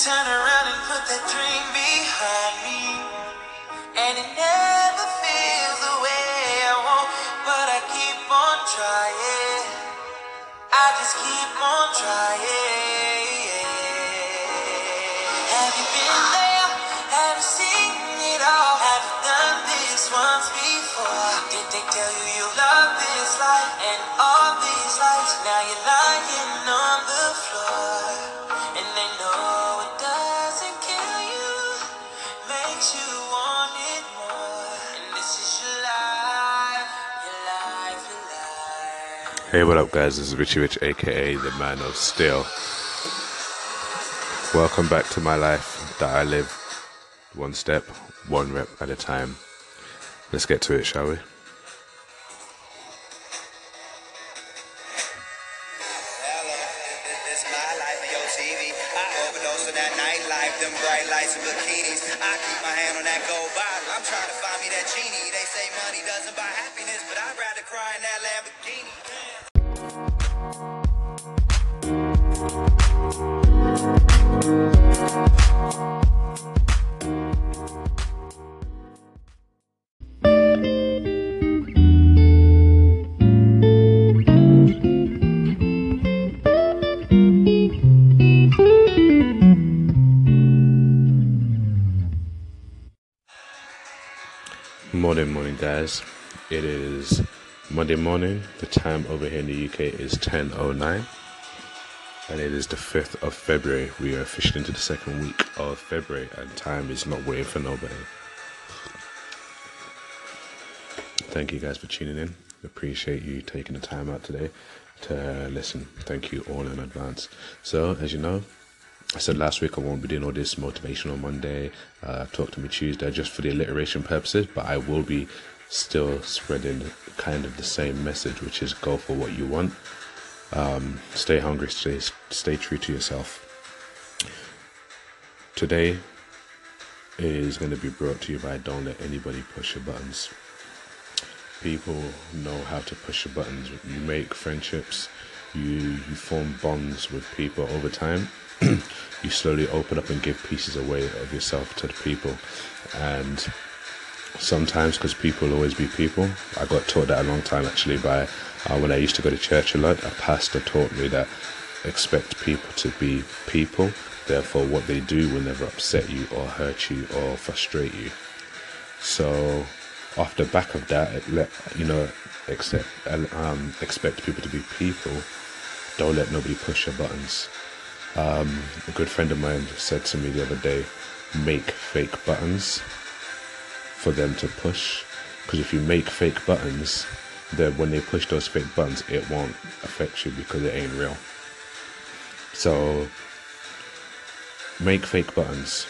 Turn around and put that dream behind me. And it never feels the way I want, but I keep on trying. I just keep on trying. Have you been there? Have you seen it all? Have you done this once before? Did they tell you? Hey, what up, guys? This is Richie Rich, aka the Man of Steel. Welcome back to my life that I live one step, one rep at a time. Let's get to it, shall we? It's my life on your TV. I overdose on that nightlife, them bright lights and bikinis. I keep my hand on that gold bottle. I'm trying to find me that genie. They say money doesn't buy happiness, but I'd rather cry in that Lamborghini. Guys. It is Monday morning. The time over here in the UK is 10.09. And it is the 5th of February. We are officially into the second week of February, and time is not waiting for nobody. Thank you guys for tuning in. Appreciate you taking the time out today to listen. Thank you all in advance. So, as you know, I said last week I won't be doing all this motivational Monday, uh, talk to me Tuesday, just for the alliteration purposes, but I will be still spreading kind of the same message, which is go for what you want. Um, stay hungry, stay stay true to yourself. Today is going to be brought to you by Don't Let Anybody Push Your Buttons. People know how to push your buttons. You make friendships, you you form bonds with people over time. you slowly open up and give pieces away of yourself to the people, and sometimes because people will always be people. I got taught that a long time actually by uh, when I used to go to church a lot. A pastor taught me that expect people to be people. Therefore, what they do will never upset you or hurt you or frustrate you. So, off the back of that, let you know, accept, um, expect people to be people. Don't let nobody push your buttons. Um, a good friend of mine said to me the other day, make fake buttons for them to push. Because if you make fake buttons, then when they push those fake buttons, it won't affect you because it ain't real. So make fake buttons.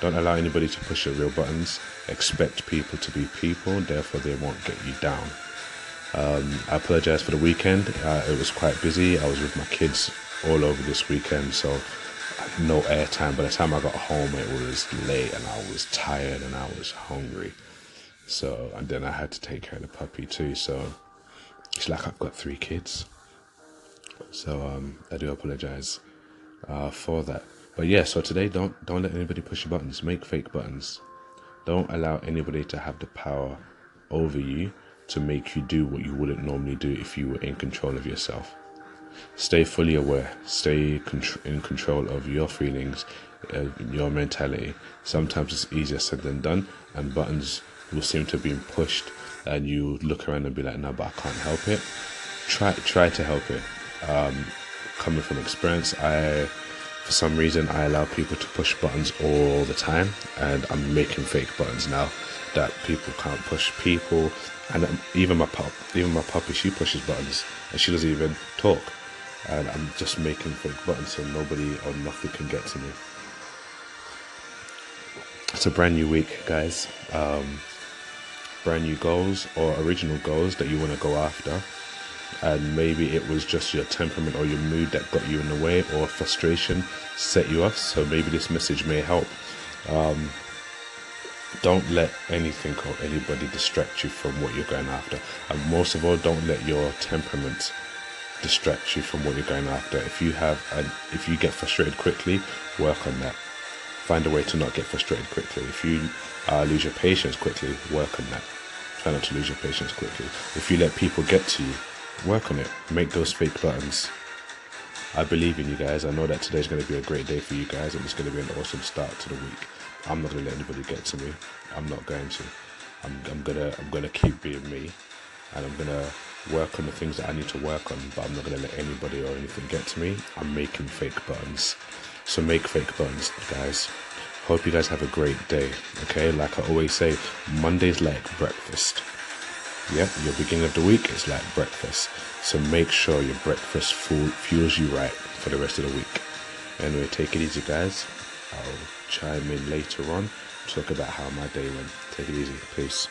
Don't allow anybody to push your real buttons. Expect people to be people, therefore they won't get you down. Um, I apologize for the weekend. Uh, it was quite busy. I was with my kids all over this weekend, so no airtime. By the time I got home, it was late and I was tired and I was hungry. So, and then I had to take care of the puppy too. So, it's like I've got three kids. So, um, I do apologize uh, for that. But yeah, so today, don't don't let anybody push your buttons. Make fake buttons. Don't allow anybody to have the power over you to make you do what you wouldn't normally do if you were in control of yourself. Stay fully aware. Stay in control of your feelings, uh, your mentality. Sometimes it's easier said than done, and buttons will seem to be pushed, and you look around and be like, "No, but I can't help it." Try try to help it. Um, coming from experience, I for some reason I allow people to push buttons all the time, and I'm making fake buttons now that people can't push people. And even my pup, even my puppy, she pushes buttons, and she doesn't even talk. And I'm just making fake buttons so nobody or nothing can get to me. It's a brand new week, guys. Um, brand new goals or original goals that you want to go after and maybe it was just your temperament or your mood that got you in the way or frustration set you off so maybe this message may help um, don't let anything or anybody distract you from what you're going after and most of all don't let your temperament distract you from what you're going after. If you have and if you get frustrated quickly work on that. Find a way to not get frustrated quickly. If you uh, lose your patience quickly work on that. Try not to lose your patience quickly. If you let people get to you work on it. Make those fake buttons. I believe in you guys. I know that today's going to be a great day for you guys and it's going to be an awesome start to the week. I'm not going to let anybody get to me. I'm not going to. I'm, I'm gonna i'm gonna keep being me and i'm gonna work on the things that i need to work on but i'm not going to let anybody or anything get to me i'm making fake buttons so make fake buttons guys Hope you guys have a great day. Okay, like I always say, Monday's like breakfast. Yep, your beginning of the week is like breakfast. So make sure your breakfast fuels you right for the rest of the week. Anyway, take it easy, guys. I'll chime in later on, talk about how my day went. Take it easy. Peace.